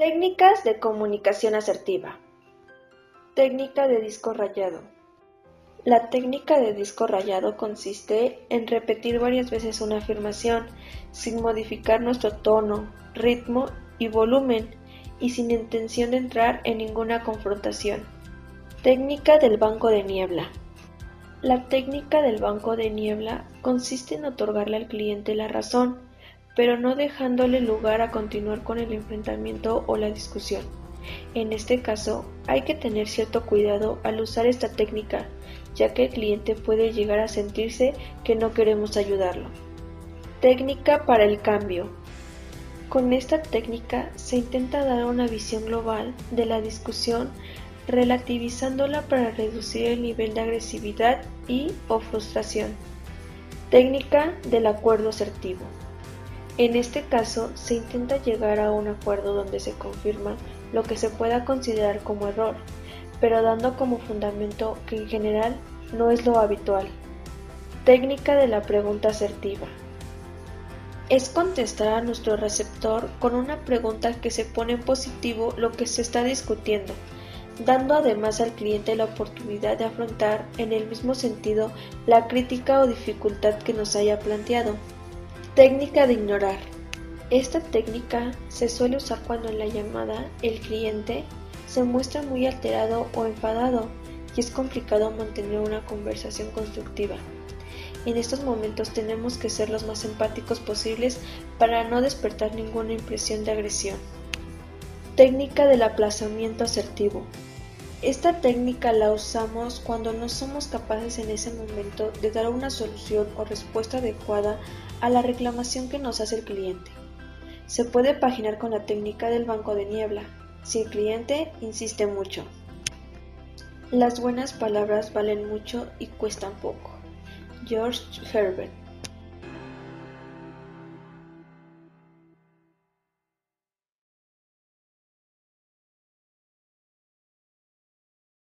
Técnicas de comunicación asertiva. Técnica de disco rayado. La técnica de disco rayado consiste en repetir varias veces una afirmación sin modificar nuestro tono, ritmo y volumen y sin intención de entrar en ninguna confrontación. Técnica del banco de niebla. La técnica del banco de niebla consiste en otorgarle al cliente la razón pero no dejándole lugar a continuar con el enfrentamiento o la discusión. En este caso, hay que tener cierto cuidado al usar esta técnica, ya que el cliente puede llegar a sentirse que no queremos ayudarlo. Técnica para el cambio. Con esta técnica se intenta dar una visión global de la discusión relativizándola para reducir el nivel de agresividad y o frustración. Técnica del acuerdo asertivo. En este caso, se intenta llegar a un acuerdo donde se confirma lo que se pueda considerar como error, pero dando como fundamento que en general no es lo habitual. Técnica de la pregunta asertiva. Es contestar a nuestro receptor con una pregunta que se pone en positivo lo que se está discutiendo, dando además al cliente la oportunidad de afrontar en el mismo sentido la crítica o dificultad que nos haya planteado. Técnica de ignorar. Esta técnica se suele usar cuando en la llamada el cliente se muestra muy alterado o enfadado y es complicado mantener una conversación constructiva. En estos momentos tenemos que ser los más empáticos posibles para no despertar ninguna impresión de agresión. Técnica del aplazamiento asertivo. Esta técnica la usamos cuando no somos capaces en ese momento de dar una solución o respuesta adecuada a la reclamación que nos hace el cliente. Se puede paginar con la técnica del banco de niebla, si el cliente insiste mucho. Las buenas palabras valen mucho y cuestan poco. George Herbert